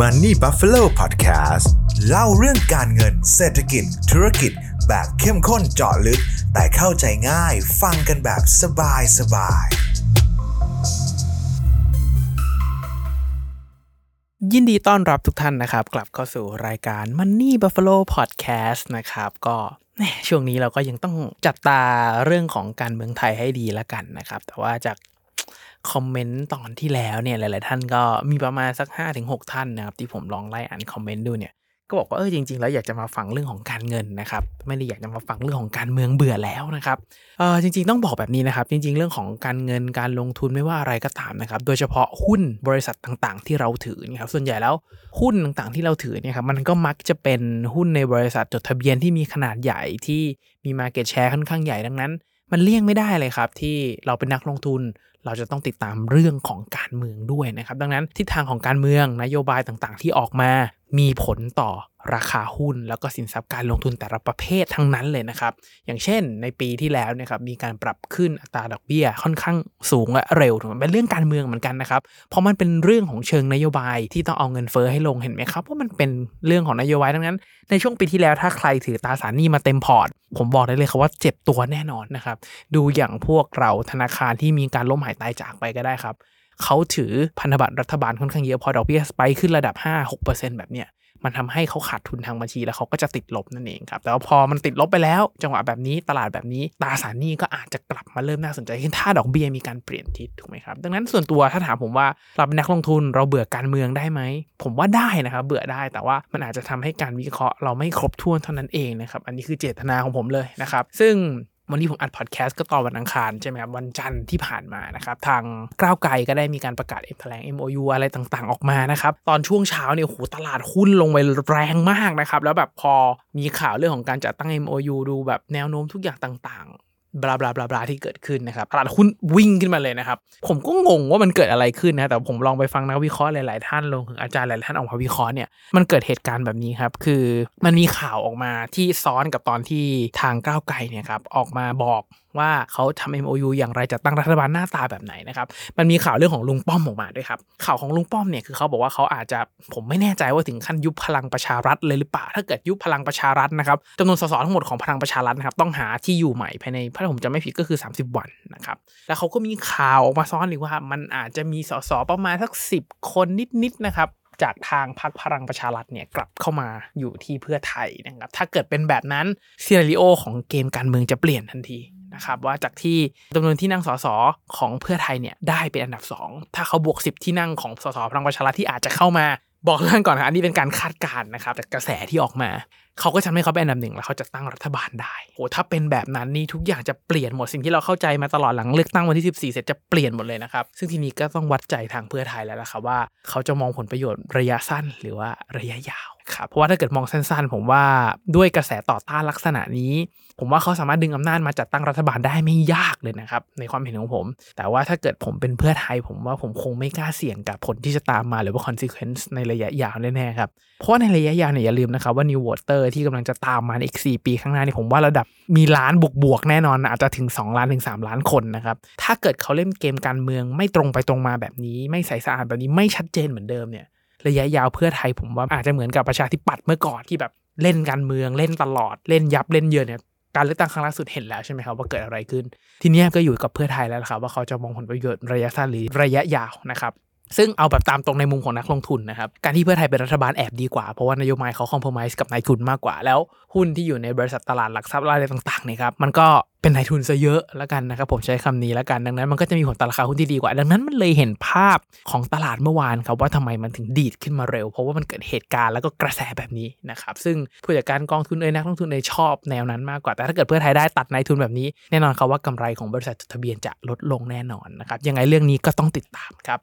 Money Buffalo Podcast เล่าเรื่องการเงินเศรษฐกิจ ธุรกิจ แบบเข้มข้นเจาะลึก แต่เข้าใจง่ายฟังกันแบบสบายสบายยินดีต้อนรับทุกท่านนะครับ กลับเข้าสู่รายการ Money Buffalo Podcast นะครับ ก็ช่วงนี้เราก็ยังต้องจับตาเรื่องของการเมืองไทยให้ดีละกันนะครับ แต่ว่าจาก คอมเมนต์ตอนที่แล้วเนี่ยหลาย ๆ ท่านก็มีประมาณสัก 5-6 ท่านนะครับที่ผมลองไล่อ่านคอมเมนต์ดูเนี่ยก็บอกว่าเออจริง ๆ แล้วอยากจะมาฟังเรื่องของการเงินนะครับไม่ได้อยากจะมาฟังเรื่องของการเมืองเบื่อแล้วนะครับเออจริง ๆ ต้องบอกแบบนี้นะครับจริง ๆ เรื่องของการเงินการลงทุนไม่ว่าอะไรก็ตามนะครับโดยเฉพาะหุ้นบริษัทต่างๆ ที่เราถือนี่ยครับส่วนใหญ่แล้วหุ้นต่างๆ ที่เราถือเนี่ยครับมันก็มักจะเป็นหุ้นในบริษัทจดทะเบียนที่มีขนาดใหญ่ที่มี Market Share ค่อนข้างใหญ่ดังนั้น มันเลี่ยงไม่ได้เลยครับที่เราเป็นนักลงทุน เราจะต้องติดตามเรื่องของการเมืองด้วยนะครับ ดังนั้นทิศทางของการเมืองนโยบายต่างๆ ที่ออกมา มีผลต่อราคาหุ้น แล้วก็สินทรัพย์การลงทุนแต่ละประเภททั้งนั้นเลยนะครับ อย่างเช่น ในปีที่แล้วนะครับมีการปรับขึ้นอัตราดอกเบี้ยค่อนข้างสูงและเร็วถูกไหมเป็นเรื่องการเมืองเหมือนกันนะครับ เพราะมันเป็นเรื่องของเชิงนโยบายที่ต้องเอาเงินเฟ้อให้ลงเห็นไหมครับว่ามันเป็นเรื่องของนโยบายดังนั้น ในช่วงปีที่แล้วถ้าใครถือตราสารหนี้มาเต็มพอร์ต ผมบอกได้เลยครับว่าเจ็บตัวแน่นอนนะครับดูอย่างพวกเราธนาคารที่มีการล้มหายตายจากไปก็ได้ครับ เขาถือพันธบัตรรัฐบาลค่อนข้างเยอะพอดอกเบี้ยสไปขึ้นระดับ 5-6%แบบเนี้ยมันทำให้เขาขาดทุนทางบัญชีแล้วเขาก็จะติดลบนั่นเองครับ แต่ว่าพอมันติดลบไปแล้ว จังหวะแบบนี้ตลาดแบบนี้ตราสารหนี้ก็อาจจะกลับมาเริ่มน่าสนใจขึ้นถ้าดอกเบี้ยมีการเปลี่ยนทิศถูกไหมครับ ดังนั้นส่วนตัวถ้าถามผมว่าเราเป็นนักลงทุนเราเบื่อการเมืองได้ไหม ผมว่าได้นะครับเบื่อได้แต่ว่ามันอาจจะทำให้การวิเคราะห์เราไม่ครบถ้วนเท่านั้นเองนะครับอันนี้คือเจตนาของผมเลยนะครับซึ่ง วันนี้ผมอัดพอดแคสต์ก็ตอนวันอังคารใช่ไหมครับวันจันทร์ที่ผ่านมานะครับทางก้าวไกลก็ได้มีการประกาศเอ็มแถลง MOU อะไรต่างๆ ออกมานะครับตอนช่วงเช้าเนี่ยโหตลาดหุ้นลงไปแรงมากนะครับแล้วแบบพอมีข่าวเรื่องของการจัดตั้ง MOU ดูแบบแนวโน้มทุกอย่างต่างๆ บลาบลาบลาบลาที่เกิดขึ้นนะครับตลาดหุ้นวิ่งขึ้นมาเลยนะครับ ผมก็งงว่ามันเกิดอะไรขึ้นนะแต่ผมลองไปฟังนักวิเคราะห์หลาย ๆ ท่านลงถึงอาจารย์หลายท่านออกมาวิเคราะห์เนี่ยมันเกิดเหตุการณ์แบบนี้ครับ คือมันมีข่าวออกมาที่ซ้อนกับตอนที่ทางก้าวไกลเนี่ยครับออกมาบอก ว่าเขาทำ MOU อย่างไรจะตั้งรัฐบาลหน้าตาแบบไหนนะครับ มันมีข่าวเรื่องของลุงป้อมออกมาด้วยครับ ข่าวของลุงป้อมเนี่ยคือเขาบอกว่าเขาอาจจะผมไม่แน่ใจว่าถึงขั้นยุบพลังประชารัฐเลยหรือเปล่า ถ้าเกิดยุบพลังประชารัฐนะครับจำนวนสสทั้งหมดของพลังประชารัฐนะครับต้องหาที่อยู่ใหม่ภายในถ้าผมจะไม่ผิดก็คือ 30 วันนะครับ แล้วเขาก็มีข่าวออกมาซ้อนอีกว่า มันอาจจะมีสสประมาณสักสิบคนนิดๆนะครับจากทางพรรคพลังประชารัฐเนี่ยกลับเข้ามาอยู่ที่เพื่อไทยนะครับถ้าเกิดเป็นแบบนั้นซีนารีโอของเกมการเมืองจะเปลี่ยนทันที นะครับว่าจากที่จำนวนที่นั่งสสของเพื่อไทยเนี่ยได้เป็นอันดับ 2 ถ้าเขาบวก 10 ที่นั่งของสสพลังประชารัฐที่อาจจะเข้ามาบอกเรื่องก่อนนะอันนี้เป็นการคาดการณ์นะครับจากกระแสที่ออกมา เขาก็ทำให้เขาเป็นอันดับหนึ่งแล้วเขาจะตั้งรัฐบาลได้โหถ้าเป็นแบบนั้นนี่ทุกอย่างจะเปลี่ยนหมดสิ่งที่เราเข้าใจมาตลอดหลังเลือกตั้งวันที่ 14 เสร็จจะเปลี่ยนหมดเลยนะครับ ซึ่งทีนี้ก็ต้องวัดใจทางเพื่อไทยแล้วล่ะครับว่า เขาจะมองผลประโยชน์ระยะสั้นหรือว่าระยะยาวครับเพราะว่าถ้าเกิดมองสั้นๆ ผมว่าด้วยกระแสต่อต้านลักษณะนี้ ผมว่าเขาสามารถดึงอำนาจมาจัดตั้งรัฐบาลได้ไม่ยากเลยนะครับ ในความเห็นของผม แต่ว่าถ้าเกิดผมเป็นเพื่อไทย ผมว่าผมคงไม่กล้าเสี่ยงกับผลที่จะตามมาหรือว่า consequence ในระยะยาวแน่ๆครับ เพราะว่าในระยะยาวเนี่ยอย่าลืมนะครับว่า new voter ที่กำลังจะตามมาในอีก 4 ปีข้างหน้านี่ผมว่าระดับมีล้านบวกๆแน่นอนอาจจะถึง 2 ล้านถึง 3 ล้านคนนะครับถ้าเกิดเขาเล่นเกมการเมืองไม่ตรงไปตรงมาแบบนี้ ไม่ใสสะอาดแบบนี้ไม่ชัดเจนเหมือนเดิมเนี่ยระยะยาวเพื่อไทยผมว่าอาจจะเหมือนกับประชาธิปัตย์เมื่อก่อนที่แบบเล่นการเมืองเล่นตลอดเล่นยับเล่นเยือนเนี่ย การเลือกตั้งครั้งล่าสุดเห็นแล้วใช่ไหมครับว่าเกิดอะไรขึ้น ทีนี้ก็อยู่กับเพื่อไทยแล้วครับว่าเขาจะมองผลประโยชน์ระยะสั้นหรือระยะยาวนะครับ ซึ่งเอาแบบตามตรงในมุมของนักลงทุนนะครับ การที่เพื่อไทยเป็นรัฐบาลแอบดีกว่า เพราะว่านโยบายเขาคอมเพลมไส์กับนายทุนมากกว่า แล้วหุ้นที่อยู่ในบริษัทตลาดหลักทรัพย์อะไรต่างๆเนี่ยครับมันก็เป็นนายทุนซะเยอะแล้วกันนะครับผมใช้คำนี้แล้วกันดังนั้น มันก็จะมีผลต่อราคาหุ้นที่ดีกว่า ดังนั้นมันเลยเห็นภาพของตลาดเมื่อวานครับว่าทำไมมันถึงดีดขึ้นมาเร็ว เพราะว่ามันเกิดเหตุการณ์แล้วก็กระแสแบบนี้นะครับซึ่งผู้จัดการกองทุนเอ่ยนักลงทุนเอ่ยชอบแนวนั้นมากกว่าแต่ถ้าเกิดเพื่อไทยได้ตัดนายทุนแบบนี้แน่นอนครับว่ากำไรของบริษัทจดทะเบียนจะลดลงแน่นอนนะครับยังไงเรื่องนี้ก็ต้องติดตามครับ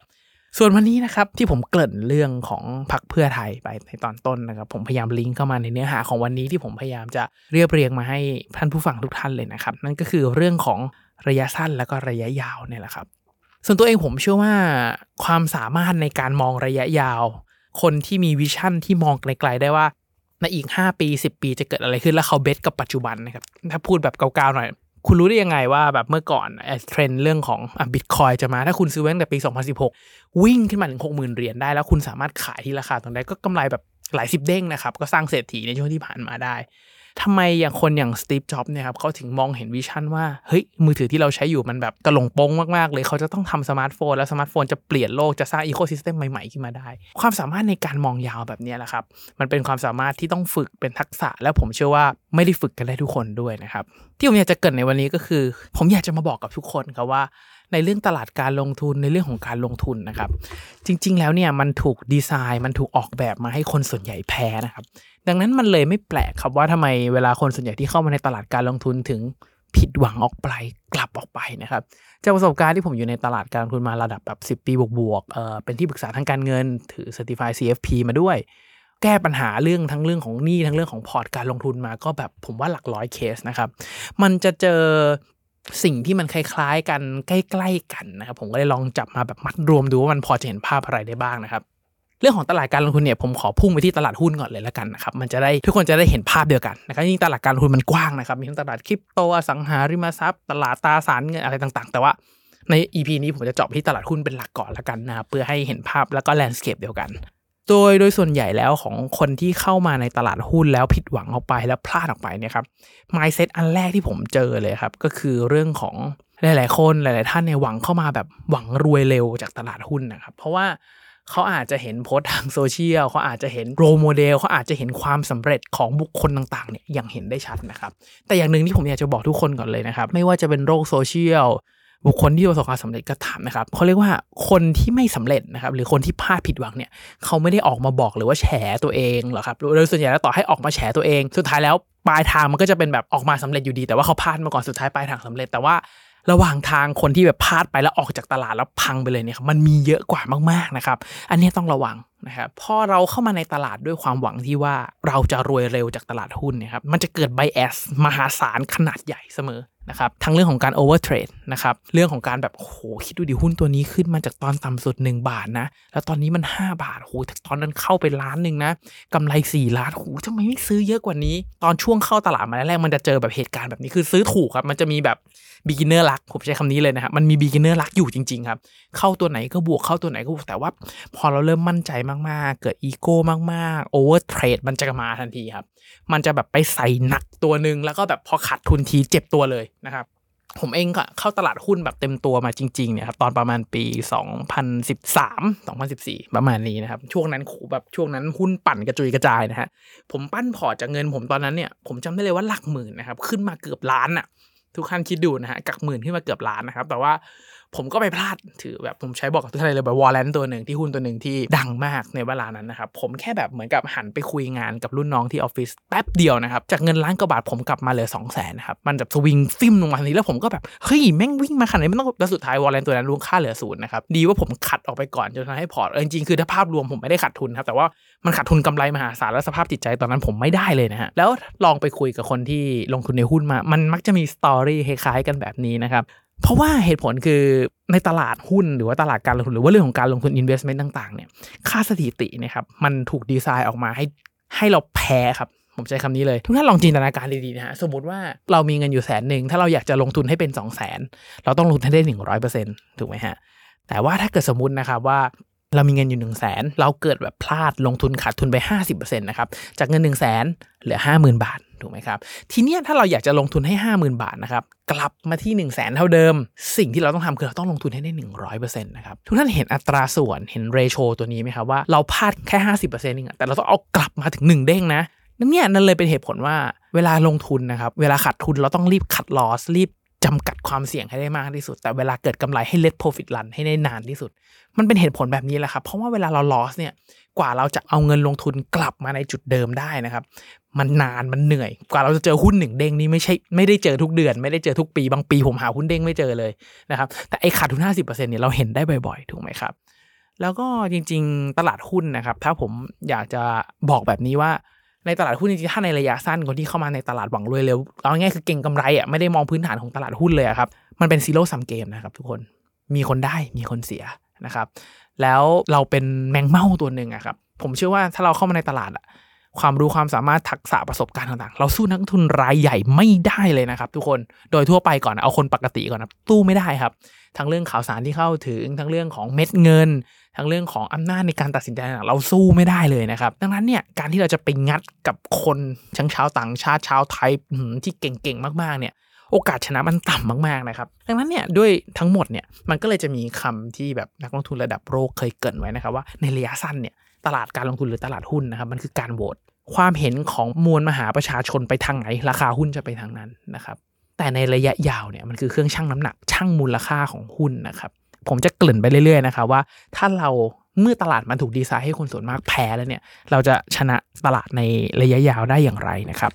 ส่วนวันนี้นะครับที่ผมเกริ่นเรื่องของพรรคเพื่อไทยไปในตอนต้นนะครับ ผมพยายามลิงก์เข้ามาในเนื้อหาของวันนี้ที่ผมพยายามจะเรียบเรียงมาให้ท่านผู้ฟังทุกท่านเลยนะครับ นั่นก็คือเรื่องของระยะสั้นแล้วก็ระยะยาวเนี่ยแหละครับ ส่วนตัวเองผมเชื่อว่าความสามารถในการมองระยะยาว คนที่มี vision ที่มองไกลๆได้ว่าในอีก 5 ปี 10 ปีจะเกิดอะไรขึ้นแล้วเขา base กับปัจจุบันนะครับถ้าพูดแบบเก่าๆหน่อย คุณรู้ได้ยังไงว่าแบบเมื่อก่อนเทรนเรื่องของบิตคอยจะมา ถ้าคุณซื้อไว้ตั้งแต่ปี 2016 วิ่งขึ้นมาถึง 60,000 เหรียญได้ แล้วคุณสามารถขายที่ราคาตรงนั้นก็กำไรแบบหลายสิบเด้งนะครับ ก็สร้างเศรษฐีในช่วงที่ผ่านมาได้ ทำไมอย่างคนอย่างสตีฟจ็อบส์เนี่ยครับเขาถึงมองเห็น vision ว่าเฮ้ยมือถือที่เราใช้อยู่มันแบบกะหลั่วปั้วะมากๆเลยเขาจะต้องทำสมาร์ทโฟน แล้วสมาร์ทโฟนจะเปลี่ยนโลกจะสร้าง ecosystem ใหม่ๆขึ้นมาได้ ความสามารถในการมองยาวแบบนี้แหละครับ มันเป็นความสามารถที่ต้องฝึกเป็นทักษะ แล้วผมเชื่อว่าไม่ได้ฝึกกันได้ทุกคนด้วยนะครับที่ผมอยากจะเกิดในวันนี้ก็คือ ผมอยากจะมาบอกกับทุกคนครับว่า ในเรื่องตลาดการลงทุนในเรื่องของการลงทุนนะครับ จริง ๆ แล้วเนี่ยมันถูกดีไซน์มันถูกออกแบบมาให้คนส่วนใหญ่แพ้นะครับ ดังนั้นมันเลยไม่แปลกครับว่าทำไมเวลาคนส่วนใหญ่ที่เข้ามาในตลาดการลงทุนถึงผิดหวังออกไปกลับออกไปนะครับจากประสบการณ์ที่ผมอยู่ในตลาดการลงทุนมาระดับแบบ10 ปีบวกๆเออเป็นที่ปรึกษาทางการเงิน ถือ Certified CFP มาด้วย แก้ปัญหาเรื่องทั้งเรื่องของหนี้ทั้งเรื่องของพอร์ตการลงทุนมาก็แบบผมว่าหลักร้อยเคสนะครับ มันจะเจอ สิ่งที่มันคล้ายๆกันใกล้ๆกันนะครับผมก็เลยลองจับมาแบบมัดรวมดูว่ามันพอจะเห็นภาพอะไรได้บ้างนะครับเรื่องของตลาดการลงทุนเนี่ยผมขอพุ่งไปที่ตลาดหุ้นก่อนเลยแล้วกันนะครับมันจะได้ทุกคนจะได้เห็นภาพเดียวกันนะครับยิ่งตลาดการลงทุนมันกว้างนะครับมีทั้งตลาดคริปโตอสังหาริมทรัพย์ ตลาดตราสารเงินอะไรต่างๆ แต่ว่าใน EP นี้ผมจะเจาะที่ตลาดหุ้นเป็นหลักก่อนแล้วกันนะครับเพื่อให้เห็นภาพแล้วก็แลนด์สเคปเดียวกัน โดยโดยส่วนใหญ่แล้วของคนที่เข้ามาในตลาดหุ้นแล้วผิดหวังออกไปแล้วพลาดออกไปเนี่ยครับ mindset อันแรกที่ผมเจอเลยครับ ก็คือเรื่องของหลาย ๆ คนหลาย ๆ ท่านในหวังเข้ามาแบบหวังรวยเร็วจากตลาดหุ้นนะครับ เพราะว่าเขาอาจจะเห็นโพสต์ทางโซเชียลเขาอาจจะเห็น role model เขาอาจจะเห็นความสำเร็จของบุคคลต่าง ๆ เนี่ยอย่างเห็นได้ชัดนะครับ แต่อย่างหนึ่งที่ผมอยากจะบอกทุกคนก่อนเลยนะครับ ไม่ว่าจะเป็นโลกโซเชียล บุคคลที่ประสบความสำเร็จก็ตามนะครับเขาเรียกว่าคนที่ไม่สำเร็จนะครับหรือคนที่พลาดผิดหวังเนี่ยเขาไม่ได้ออกมาบอกหรือว่าแฉตัวเองหรอกครับโดยส่วนใหญ่แล้วต่อให้ออกมาแฉตัวเอง สุดท้ายแล้วปลายทางมันก็จะเป็นแบบออกมาสำเร็จอยู่ดี แต่ว่าเขาพลาดมาก่อนสุดท้ายปลายทางสำเร็จแต่ว่าระหว่างทางคนที่แบบพลาดไปแล้วออกจากตลาดแล้วพังไปเลยเนี่ยครับมันมีเยอะกว่ามากๆนะครับ อันนี้ต้องระวังนะครับพอเราเข้ามาในตลาดด้วยความหวังที่ว่าเราจะรวยเร็วจากตลาดหุ้นเนี่ยครับมันจะเกิด bias มหาศาลขนาดใหญ่เสมอ นะครับทั้งเรื่องของการ overtrade นะครับเรื่องของการแบบโหคิดดูดิหุ้นตัวนี้ขึ้นมาจากตอนต่ำสุด 1 บาทนะ แล้วตอนนี้มัน 5 บาทโหตอนนั้นเข้าไปล้านหนึ่งนะกำไร 4 ล้านโหทำไมไม่ซื้อเยอะกว่านี้ ตอนช่วงเข้าตลาดมาแรกมันจะเจอแบบเหตุการณ์แบบนี้คือซื้อถูกครับ มันจะมีแบบ beginner luck ผมใช้คำนี้เลยนะครับมันมี beginner luck อยู่จริงๆครับเข้าตัวไหนก็บวกเข้าตัวไหนก็บวกแต่ว่า พอเราเริ่มมั่นใจมากๆ เกิดอีโก้มากๆ overtrade มันจะมาทันทีครับมันจะแบบไปใส่หนักตัวหนึ่งแล้วก็แบบพอขาดทุนทีเจ็บตัวเลยนะครับ ผมเองก็เข้าตลาดหุ้นแบบเต็มตัวมาจริงๆเนี่ยครับตอนประมาณปี 2013 2014 ประมาณนี้นะครับ ช่วงนั้นโหแบบช่วงนั้นหุ้นปั่นกระจุยกระจายนะฮะผมปั้นพอร์ตจากเงินผมตอนนั้นเนี่ยผมจำได้เลยว่าหลักหมื่นนะครับขึ้นมาเกือบล้านอะทุกท่านคิดดูนะฮะหลักหมื่นขึ้นมาเกือบล้านนะครับ แต่ว่า ผมก็ไปพลาดถือแบบผมใช้บอกกับทุกท่านเลยแบบ warrant ตัวหนึ่งที่หุ้นตัวหนึ่งที่ดังมากในเวลานั้นนะครับ ผมแค่แบบเหมือนกับหันไปคุยงานกับรุ่นน้องที่ออฟฟิศแป๊บเดียวนะครับ จากเงินล้านกว่าบาทผมกลับมาเหลือสองแสนนะครับ มันแบบสวิงฟิมลงมาทันทีแล้วผมก็แบบ เฮ้ย แม่งวิ่งมาขนาดนี้มันต้องแล้วสุดท้าย warrant ตัวนั้นมูลค่าเหลือศูนย์นะครับดีว่าผม cut ออกไปก่อนจนทำให้พอร์ตจริงๆคือถ้าภาพรวมผมไม่ได้ขาดทุนครับแต่ว่ามันขาดทุนกำไรมหาศาลแล้วสภาพจิตใจตอนนั้นผมไม่ได้เลยนะฮะแล้วลองไปคุยกับคนที่ลงทุนในหุ้นมา มันมักจะมีสตอรี่คล้ายๆกันแบบนี้นะครับ เพราะว่าเหตุผลคือในตลาดหุ้นหรือว่าตลาดการลงทุนหรือว่าเรื่องของการลงทุน investment ต่างๆเนี่ยค่าสถิตินะครับมันถูกดีไซน์ออกมาให้ให้เราแพ้ครับผมใช้คำนี้เลย ทุกท่านลองจินตนาการดีๆนะฮะสมมติว่าเรามีเงินอยู่แสนหนึ่งถ้าเราอยากจะลงทุนให้เป็น2องแสนเราต้องลงทุนให้ได้หนึ่งร้อยเปอร์เซ็นต์ถูกไหมฮะแต่ว่าถ้าเกิดสมมตินะครับว่าเรามีเงินอยู่หนึ่งแสนเราเกิดแบบพลาดลงทุนขาดทุนไป 50%นะครับจากเงิน1นึ่งแสนเหลือ 50,000 บาท ถูกไหมครับ ทีเนี้ยถ้าเราอยากจะลงทุนให้ 50,000 บาทนะครับ กลับมาที่ 1 0 0 0 0แสนเท่าเดิม สิ่งที่เราต้องทำคือเราต้องลงทุนให้ได้ 100%นะครับ ทุกท่านเห็นอัตราส่วนเห็นเรโชตัวนี้ไหมครับว่าเราพลาดแค่ 50%เองแต่เราต้องเอากลับมาถึง 1 เด้งนะนั่นเนี่ยนั่นเลยเป็นเหตุผลว่าเวลาลงทุนนะครับเวลาขาดทุนเราต้องรีบคัดลอสรีบจำกัดความเสี่ยงให้ได้มากที่สุด แต่เวลาเกิดกำไรให้ let profit run ให้ได้นานที่สุด มันเป็นเหตุผลแบบนี้แหละครับ เพราะว่าเวลาเรา loss เนี่ย กว่าเราจะเอาเงินลงทุนกลับมาในจุดเดิมได้นะครับ มันนานมันเหนื่อย กว่าเราจะเจอหุ้นหนึ่งเด้งนี่ไม่ใช่ไม่ได้เจอทุกเดือน ไม่ได้เจอทุกปีบางปีผมหาหุ้นเด้งไม่เจอเลยนะครับแต่ไอ้ขาดทุน50%เนี่ยเราเห็นได้บ่อยๆ ถูกไหมครับ แล้วก็จริง ๆ ตลาดหุ้นนะครับ ถ้าผมอยากจะบอกแบบนี้ว่าในตลาดหุ้นจริงๆถ้าในระยะสั้นคนที่เข้ามาในตลาดหวังรวยเร็วเอาง่ายคือเก่งกำไรอะไม่ได้มองพื้นฐานของตลาดหุ้นเลยครับมันเป็นซีโร่ซัมเกมนะครับทุกคนมีคนได้มีคนเสียนะครับ แล้วเราเป็นแมงเม่าตัวหนึ่งอะครับผมเชื่อว่าถ้าเราเข้ามาในตลาดอะ ความรู้ความสามารถทักษะประสบการณ์ต่างๆ เราสู้นักทุนรายใหญ่ไม่ได้เลยนะครับ ทุกคนโดยทั่วไปก่อนเอาคนปกติก่อนนะตู้ไม่ได้ครับ ทั้งเรื่องข่าวสารที่เข้าถึงทั้งเรื่องของเม็ดเงิน ทั้งเรื่องของอำนาจในการตัดสินใจเราสู้ไม่ได้เลยนะครับ ดังนั้นเนี่ยการที่เราจะไปงัดกับคนทั้งชาวต่างชาติชาวไทยที่เก่งๆมากๆเนี่ยโอกาสชนะมันต่ำมากๆนะครับ ดังนั้นเนี่ยด้วยทั้งหมดเนี่ยมันก็เลยจะมีคำที่แบบนักลงทุนระดับโลกเคยเกินไว้นะครับว่าในระยะสั้นเนี่ย ตลาดการลงทุนหรือตลาดหุ้นนะครับมันคือการโหวตความเห็นของมวลมหาประชาชนไปทางไหน ราคาหุ้นจะไปทางนั้นนะครับ แต่ในระยะยาวเนี่ยมันคือเครื่องชั่งน้ำหนักชั่งมูลค่าของหุ้นนะครับผมจะเกริ่นไปเรื่อยๆนะครับว่าถ้าเราเมื่อตลาดมันถูกดีไซน์ให้คนส่วนมากแพ้แล้วเนี่ย เราจะชนะตลาดในระยะยาวได้อย่างไรนะครับ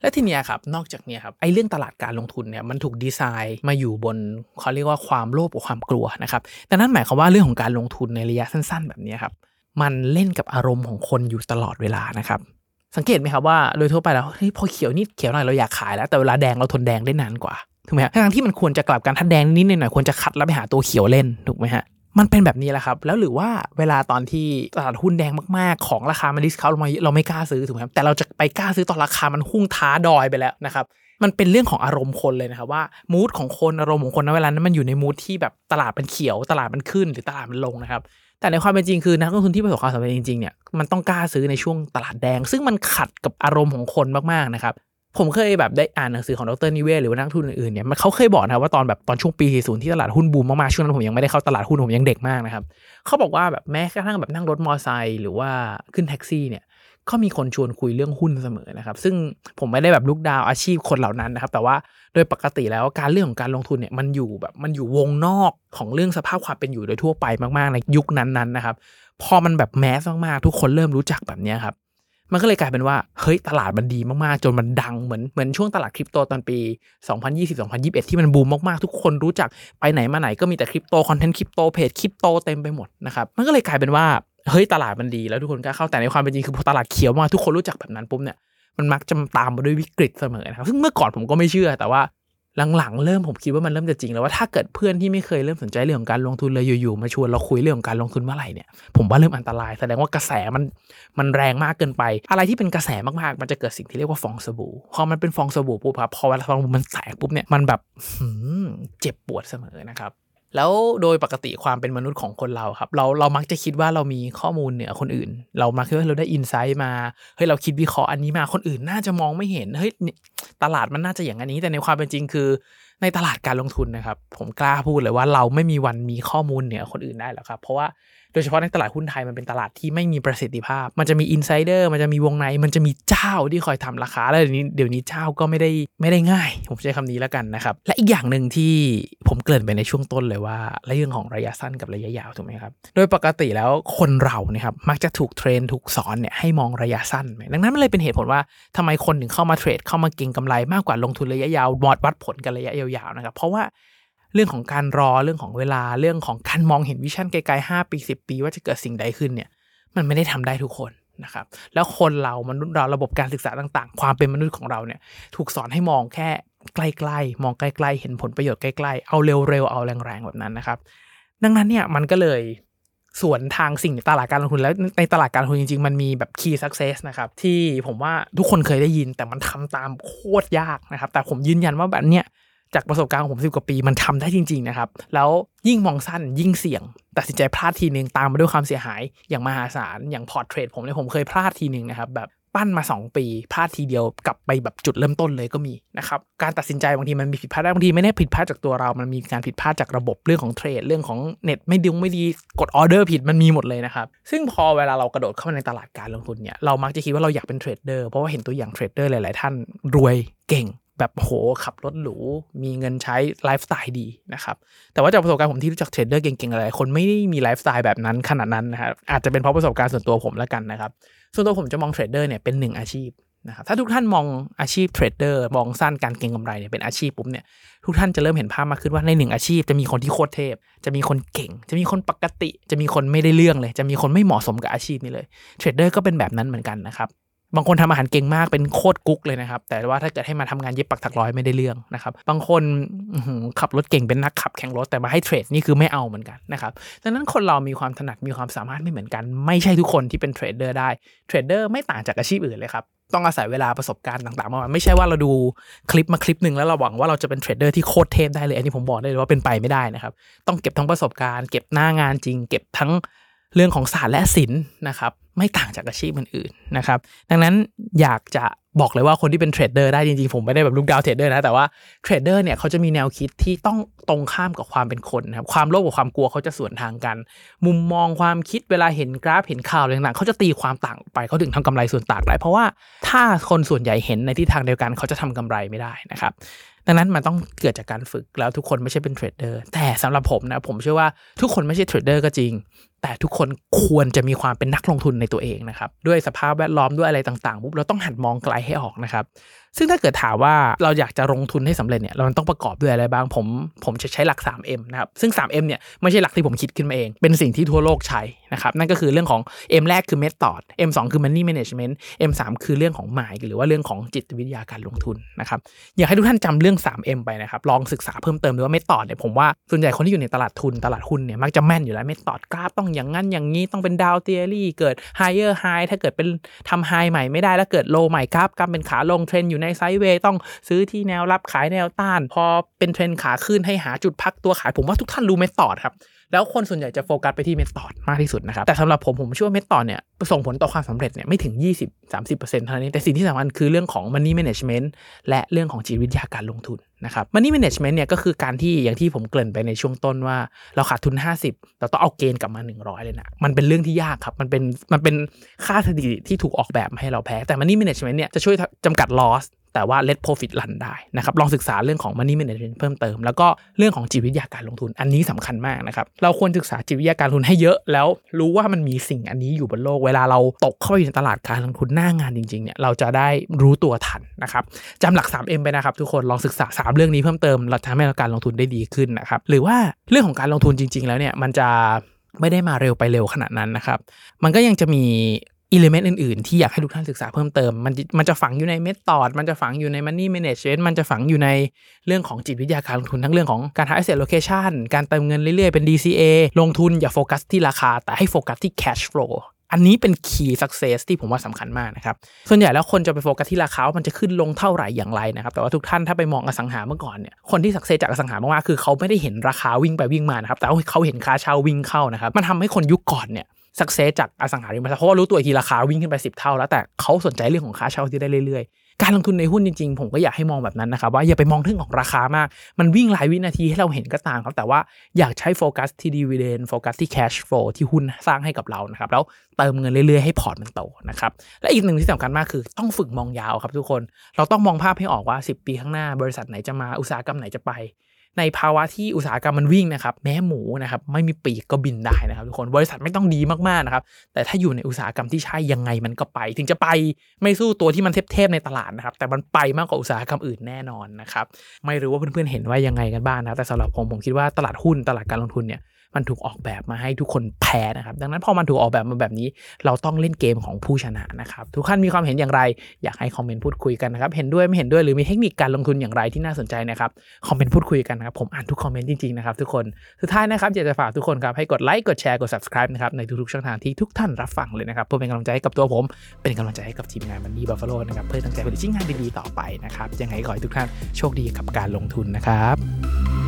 และทีเนี้ยครับนอกจากนี้ครับไอ้เรื่องตลาดการลงทุนเนี่ยมันถูกดีไซน์มาอยู่บนเขาเรียกว่าความโลภกับความกลัวนะครับแต่นั่นหมายความว่าเรื่องของการลงทุนในระยะสั้น ๆ แบบนี้ครับ มันเล่นกับอารมณ์ของคนอยู่ตลอดเวลานะครับ สังเกตไหมครับว่าโดยทั่วไปแล้วเฮ้ยพอเขียวนิดเขียวหน่อยเราอยากขายแล้ว แต่เวลาแดงเราทนแดงได้นานกว่าถูกไหมฮะทั้งที่มันควรจะกลับกันถ้าแดงนิดหน่อยควรจะคัดแล้วไปหาตัวเขียวเล่นถูกไหมฮะมันเป็นแบบนี้แหละครับ แล้วหรือว่าเวลาตอนที่ตลาดหุ้นแดงมากๆ ของราคามันดิสคาวลงมาเราไม่กล้าซื้อถูกไหมครับแต่เราจะไปกล้าซื้อตอนราคามันหุ้งท้าดอยไปแล้วนะครับมันเป็นเรื่องของอารมณ์คนเลยนะครับว่ามูดของคนอารมณ์ของคนในเวลานั้นมันอยู่ในมูดที่แบบตลาดมันเขียว ตลาดมันขึ้นหรือตลาดมันลงนะครับ แต่ในความเป็นจริงคือนักลงทุนที่ประสบความสำเร็จจริงๆเนี่ยมันต้องกล้าซื้อในช่วงตลาดแดง ซึ่งมันขัดกับอารมณ์ของคนมากๆนะครับผมเคยแบบได้อ่านหนังสือของดรนิเวศหรือว่านักทุนอื่นๆเนี่ยมันเขาเคยบอกนะว่าตอนแบบตอนช่วงปี40ที่ตลาดหุ้นบูมมากๆช่วงนั้นผมยังไม่ได้เข้าตลาดหุ้นผมยังเด็กมากนะครับเขาบอกว่าแบบแม้กระทั่งแบบนั่งรถมอเตอร์ไซค์หรือว่าขึ้นแท็กซี่เนี่ย ก็มีคนชวนคุยเรื่องหุ้นเสมอนะครับ ซึ่งผมไม่ได้แบบลุกดาวอาชีพคนเหล่านั้นนะครับ แต่ว่าโดยปกติแล้วการเรื่องของการลงทุนเนี่ยมันอยู่แบบมันอยู่วงนอกของเรื่องสภาพความเป็นอยู่โดยทั่วไปมากๆในยุคนั้นๆนะครับ พอมันแบบแมสมากๆทุกคนเริ่มรู้จักแบบนี้ครับมันก็เลยกลายเป็นว่า เฮ้ย ตลาดมันดีมาก ๆ จนมันดังเหมือนเหมือนช่วงตลาดคริปโตตอนปี 2020-2021 ที่มันบูมมาก ๆ ทุกคนรู้จักไปไหนมาไหนก็มีแต่คริปโต คอนเทนต์คริปโตเพจคริปโตเต็มไปหมดนะครับ มันก็เลยกลายเป็นว่า เฮ้ยตลาดมันดีแล้วทุกคนก็เข้าแต่ในความเป็นจริงคือพอตลาดเขียวมาทุกคนรู้จักแบบนั้นปุ๊บเนี่ยมันมักจะตามมาด้วยวิกฤตเสมอนะครับซึ่งเมื่อก่อนผมก็ไม่เชื่อแต่ว่าหลังๆเริ่มผมคิดว่ามันเริ่มจะจริงแล้วว่าถ้าเกิดเพื่อนที่ไม่เคยเริ่มสนใจเรื่องของการลงทุนเลยอยู่ๆมาชวนเราคุยเรื่องของการลงทุนเมื่อไหร่เนี่ยผมว่าเริ่มอันตรายแสดงว่ากระแสมันมันแรงมากเกินไป อะไรที่เป็นกระแสมากๆ มันจะเกิดสิ่งที่เรียกว่าฟองสบู่พอมันเป็นฟองสบู่ปุ๊บครับพอเวลาฟองสบู่มันแตกปุ๊บเนี่ยมันแบบเจ็บปวดเสมอนะครับ แล้วโดยปกติความเป็นมนุษย์ของคนเราครับ เราเรามักจะคิดว่าเรามีข้อมูลเหนือคนอื่น เรามักคิดว่าเราได้อินไซต์มาเฮ้ยเราคิดวิเคราะห์อันนี้มาคนอื่นน่าจะมองไม่เห็นเฮ้ยตลาดมันน่าจะอย่างอันี้ แต่ในความเป็นจริงคือ ในตลาดการลงทุนนะครับ ผมกล้าพูดเลยว่าเราไม่มีวันมีข้อมูลเหนือคนอื่นได้หรอกครับ เพราะว่าโดยเฉพาะในตลาดหุ้นไทยมันเป็นตลาดที่ไม่มีประสิทธิภาพ มันจะมีอินไซเดอร์มันจะมีวงใน มันจะมีเจ้าที่คอยทำราคา แล้วเดี๋ยวนี้เดี๋ยวนี้เจ้าก็ไม่ได้ไม่ได้ง่าย ผมใช้คำนี้แล้วกันนะครับ และอีกอย่างหนึ่งที่ผมเกริ่นไปในช่วงต้นเลยว่าเรื่องของระยะสั้นกับระยะยาวถูกไหมครับ โดยปกติแล้วคนเรานี่ครับมักจะถูกเทรนถูกสอนเนี่ยให้มองระยะสั้น ดังนั้นมันเลยเป็นเหตุผลว่าทำไมคนถึงเข้ามาเทรดเข้ามาเก็งกำไรมากกว่าลงทุนระยะยาววัดวัดผลกันระยะยาวๆนะครับเพราะว่า เรื่องของการรอเรื่องของเวลาเรื่องของการมองเห็นวิชั่นไกลๆ5ปี 10 ปี ว่าจะเกิดสิ่งใดขึ้นเนี่ยมันไม่ได้ทำได้ทุกคนนะครับแล้วคนเรามนุษย์เราระบบการศึกษาต่างๆ ความเป็นมนุษย์ของเราเนี่ยถูกสอนให้มองแค่ใกล้ๆ มองใกล้ๆ เห็นผลประโยชน์ใกล้ๆ เอาเร็วๆ เอาแรงๆ แบบนั้นนะครับ ดังนั้นเนี่ยมันก็เลยส่วนทางสิ่งตลาดการลงทุนแล้วในตลาดการลงทุนจริงๆ มันมีแบบ key success นะครับที่ผมว่าทุกคนเคยได้ยินแต่มันทำตามโคตรยากนะครับ แต่ผมยืนยันว่าแบบเนี้ย จากประสบการณ์ของผมสิบกว่าปีมันทำได้จริงๆนะครับแล้วยิ่งมองสั้นยิ่งเสี่ยง ตัดสินใจพลาดทีหนึ่งตามมาด้วยความเสียหายอย่างมหาศาลอย่างพอร์ตเทรดผมเนี่ยผมเคยพลาดทีหนึ่งนะครับแบบปั้นมา 2 ปีพลาดทีเดียวกลับไปแบบจุดเริ่มต้นเลยก็มีนะครับการตัดสินใจบางทีมันมีผิดพลาดได้บางทีไม่ได้ผิดพลาดจากตัวเรา มันมีการผิดพลาดจากระบบเรื่องของเทรดเรื่องของเน็ตไม่ดีไม่ดีกดออเดอร์ผิดมันมีหมดเลยนะครับซึ่งพอเวลาเรากระโดดเข้ามาในตลาดการลงทุนเนี่ยเรามักจะคิดว่าเราอยากเป็นเทรดเดอร์เพราะว่าเห็นตัวอย่างเทรดเดอร์หลาย ๆ ท่านรวยเก่ง แบบโหขับรถหรู มีเงินใช้ไลฟ์สไตล์ดีนะครับ แต่ว่าจากประสบการณ์ผมที่รู้จักเทรดเดอร์เก่งๆหลายคนไม่ได้มีไลฟ์สไตล์แบบนั้นขนาดนั้นนะครับอาจจะเป็นเพราะประสบการณ์ส่วนตัวผมแล้วกันนะครับ ส่วนตัวผมจะมองเทรดเดอร์เนี่ยเป็นหนึ่งอาชีพนะครับถ้าทุกท่านมองอาชีพเทรดเดอร์มองสั้นการเก็งกำไรเนี่ยเป็นอาชีพปุ๊บเนี่ยทุกท่านจะเริ่มเห็นภาพมากขึ้นว่าในหนึ่งอาชีพจะมีคนที่โคตรเทพ จะมีคนเก่ง จะมีคนปกติ จะมีคนไม่ได้เรื่องเลย จะมีคนไม่เหมาะสมกับอาชีพนี้เลยเทรดเดอร์ก็เป็นแบบนั้นเหมือนกันนะครับ บางคนทำอาหารเก่งมากเป็นโคตรกุ๊กเลยนะครับ แต่ว่าถ้าเกิดให้มาทำงานเย็บปักถักร้อยไม่ได้เรื่องนะครับ บางคนขับรถเก่งเป็นนักขับแข่งรถแต่มาให้เทรดนี่คือไม่เอาเหมือนกันนะครับดังนั้นคนเรามีความถนัดมีความสามารถไม่เหมือนกัน ไม่ใช่ทุกคนที่เป็นเทรดเดอร์ได้เทรดเดอร์ไม่ต่างจากอาชีพอื่นเลยครับต้องอาศัยเวลาประสบการณ์ต่างๆมาไม่ใช่ว่าเราดูคลิปมาคลิปหนึ่งแล้วเราหวังว่าเราจะเป็นเทรดเดอร์ที่โคตรเทพได้เลย อันนี้ผมบอกได้เลยว่าเป็นไปไม่ได้นะครับ ต้องเก็บทั้งประสบการณ์ เก็บหน้างานจริง เก็บทั้ง เรื่องของศาสตร์และศิลป์นะครับไม่ต่างจากอาชีพอื่นๆนะครับดังนั้นอยากจะบอกเลยว่าคนที่เป็นเทรดเดอร์ได้จริงๆ ผมไม่ได้แบบ look down เทรดเดอร์นะแต่ว่าเทรดเดอร์เนี่ยเขาจะมีแนวคิดที่ต้องตรงข้ามกับความเป็นคนนะครับความโลภกับความกลัวเขาจะสวนทางกัน มุมมองความคิดเวลาเห็นกราฟเห็นข่าวอะไรต่างๆเขาจะตีความต่างไปเขาถึงทำกำไรส่วนต่างได้เพราะว่าถ้าคนส่วนใหญ่เห็นในทิศทางเดียวกันเขาจะทำกำไรไม่ได้นะครับดังนั้นมันต้องเกิดจากการฝึกแล้วทุกคนไม่ใช่เป็นเทรดเดอร์แต่สำหรับผมนะผมเชื่อว่าทุกคนไม่ใช่เทรดเดอร์ก็จริง แต่ทุกคนควรจะมีความเป็นนักลงทุนในตัวเองนะครับด้วยสภาพแวดล้อมด้วยอะไรต่างๆปุ๊บเราต้องหัดมองไกลให้ออกนะครับ ซึ่งถ้าเกิดถามว่าเราอยากจะลงทุนให้สำเร็จเนี่ยเราต้องประกอบด้วยอะไรบ้างผมผมจะใช้หลัก 3M นะครับซึ่ง 3M เนี่ยไม่ใช่หลักที่ผมคิดขึ้นมาเอง เป็นสิ่งที่ทั่วโลกใช้นะครับนั่นก็คือเรื่องของ M แรกคือ Method M 2 คือ Money Management M 3คือเรื่องของ Mind หรือว่าเรื่องของจิตวิทยาการลงทุนนะครับอยากให้ทุกท่านจำเรื่อง 3M ไปนะครับลองศึกษาเพิ่มเติมดูว่า Method เนี่ยผมว่าส่วนใหญ่คนที่อยู่ในตลาดทุนตลาดหุ้นเนี่ยมักจะแม่นอยู่แล้ว Method กราฟต้องอย่างนั้นอย่างนี้ต้องเป็นดาวเทอรี่เกิด higher high ถ้าเกิดเป็นทำ high ใหม่ไม่ได้แล้วเกิด low ใหม่ครับกำเป็นขาลงเทรนอยู่ในไซด์เวย์ต้องซื้อที่แนวรับขายแนวต้าน พอเป็นเทรนขาขึ้นให้หาจุดพักตัวขายผมว่าทุกท่านรู้เมธอดครับ แล้วคนส่วนใหญ่จะโฟกัสไปที่เมธอดมากที่สุดนะครับ แต่สำหรับผมผมเชื่อว่าเมธอดเนี่ยส่งผลต่อความสำเร็จเนี่ยไม่ถึง 20-30%เท่านั้นแต่สิ่งที่สำคัญคือเรื่องของ money management และเรื่องของจิตวิทยาการลงทุนนะครับ money management เนี่ยก็คือการที่อย่างที่ผมเกริ่นไปในช่วงต้นว่า เราขาดทุน 50 เราต้องเอาเกณฑ์กลับมา 100 เลยนะ มันเป็นเรื่องที่ยากครับ มันเป็นมันเป็นค่าสถิติที่ถูกออกแบบให้เราแพ้ แต่ money management เนี่ยจะช่วยจำกัด loss แต่ว่า let profit run ได้นะครับลองศึกษาเรื่องของ money management เพิ่มเติม แล้วก็เรื่องของจิตวิทยาการลงทุนอันนี้สำคัญมากนะครับเราควรศึกษาจิตวิทยาการลงทุนให้เยอะ แล้วรู้ว่ามันมีสิ่งอันนี้อยู่บนโลกเวลาเราตกเข้าไปในตลาดการลงทุนหน้างานจริงๆเนี่ยเราจะได้รู้ตัวทันนะครับจำหลัก 3M ไปนะครับทุกคนลองศึกษา 3 เรื่องนี้เพิ่มเติมเราทำให้การลงทุนได้ดีขึ้นนะครับหรือว่าเรื่องของการลงทุนจริง ๆ แล้วเนี่ยมันจะไม่ได้มาเร็วไปเร็วขนาดนั้นนะครับ มันก็ยังจะมี element อื่น ๆ ที่อยากให้ทุกท่านศึกษาเพิ่มเติม มันมันจะฝังอยู่ใน method มันจะฝังอยู่ใน Money Management มันจะฝังอยู่ในเรื่องของจิตวิทยาการลงทุนทั้งเรื่องของการหา asset allocation การเติมเงินเรื่อย ๆ เป็น DCA ลงทุนอย่าโฟกัสที่ราคา แต่ให้โฟกัสที่ cash flow อันนี้เป็น key success ที่ผมว่าสำคัญมากนะครับ ส่วนใหญ่แล้วคนจะไปโฟกัสที่ราคาว่ามันจะขึ้นลงเท่าไหร่อย่างไรนะครับ แต่ว่าทุกท่านถ้าไปมองอสังหาเมื่อก่อนเนี่ย คนที่ success จากอสังหามากๆคือเขาไม่ได้เห็นราคาวิ่งไปวิ่งมานะครับ แต่เขาเห็นค่าเช่าวิ่งเข้านะครับ มันทำให้คนยุคก่อนเนี่ย success จากอสังหาริมทรัพย์เพราะว่ารู้ตัวทีราคาวิ่งขึ้นไป 10 เท่าแล้วแต่เขาสนใจเรื่องของค่าเช่าที่ได้เรื่อยๆ การลงทุนในหุ้นจริงๆ ผมก็อยากให้มองแบบนั้นนะครับว่าอย่าไปมองเรื่องของราคามาก มันวิ่งรายวินาทีให้เราเห็นก็ตามครับ แต่ว่าอยากใช้โฟกัสที่ dividend โฟกัสที่ cash flow ที่หุ้นสร้างให้กับเรานะครับแล้วเติมเงินเรื่อยๆให้พอร์ตมันโตนะครับและอีกหนึ่งที่สำคัญมากคือต้องฝึกมองยาวครับทุกคน เราต้องมองภาพให้ออกว่า 10 ปีข้างหน้าบริษัทไหนจะมาอุตสาหกรรมไหนจะไป ในภาวะที่อุตสาหกรรมมันวิ่งนะครับ แม้หมูนะครับไม่มีปีกก็บินได้นะครับทุกคนบริษัทไม่ต้องดีมากๆนะครับ แต่ถ้าอยู่ในอุตสาหกรรมที่ใช่ยังไงมันก็ไป ถึงจะไปไม่สู้ตัวที่มันเทพๆในตลาดนะครับ แต่มันไปมากกว่าอุตสาหกรรมอื่นแน่นอนนะครับ ไม่รู้ว่าเพื่อนๆเห็นว่ายังไงกันบ้างนะแต่สำหรับผมผมคิดว่าตลาดหุ้นตลาดการลงทุนเนี่ย มันถูกออกแบบมาให้ทุกคนแพ้นะครับ ดังนั้นพอมันถูกออกแบบมาแบบนี้ เราต้องเล่นเกมของผู้ชนะนะครับ ทุกท่านมีความเห็นอย่างไร อยากให้คอมเมนต์พูดคุยกันนะครับ เห็นด้วยไม่เห็นด้วยหรือมีเทคนิคการลงทุนอย่างไรที่น่าสนใจนะครับ คอมเมนต์พูดคุยกันนะครับ ผมอ่านทุกคอมเมนต์จริงๆนะครับทุกคน สุดท้ายนะครับอยากจะฝากทุกคนครับให้กดไลค์ กดแชร์ กด subscribe นะครับในทุกๆช่องทางที่ทุกท่านรับฟังเลยนะครับเพื่อเป็นกำลังใจให้กับตัวผม เป็นกำลังใจให้กับทีมงานมันดีบัฟฟาโลนะครับเพื่อตั้งใจผลิตชิ้นงานดีๆต่อไปนะครับยังไงขอให้ทุกท่านโชคดีกับการลงทุนนะครับ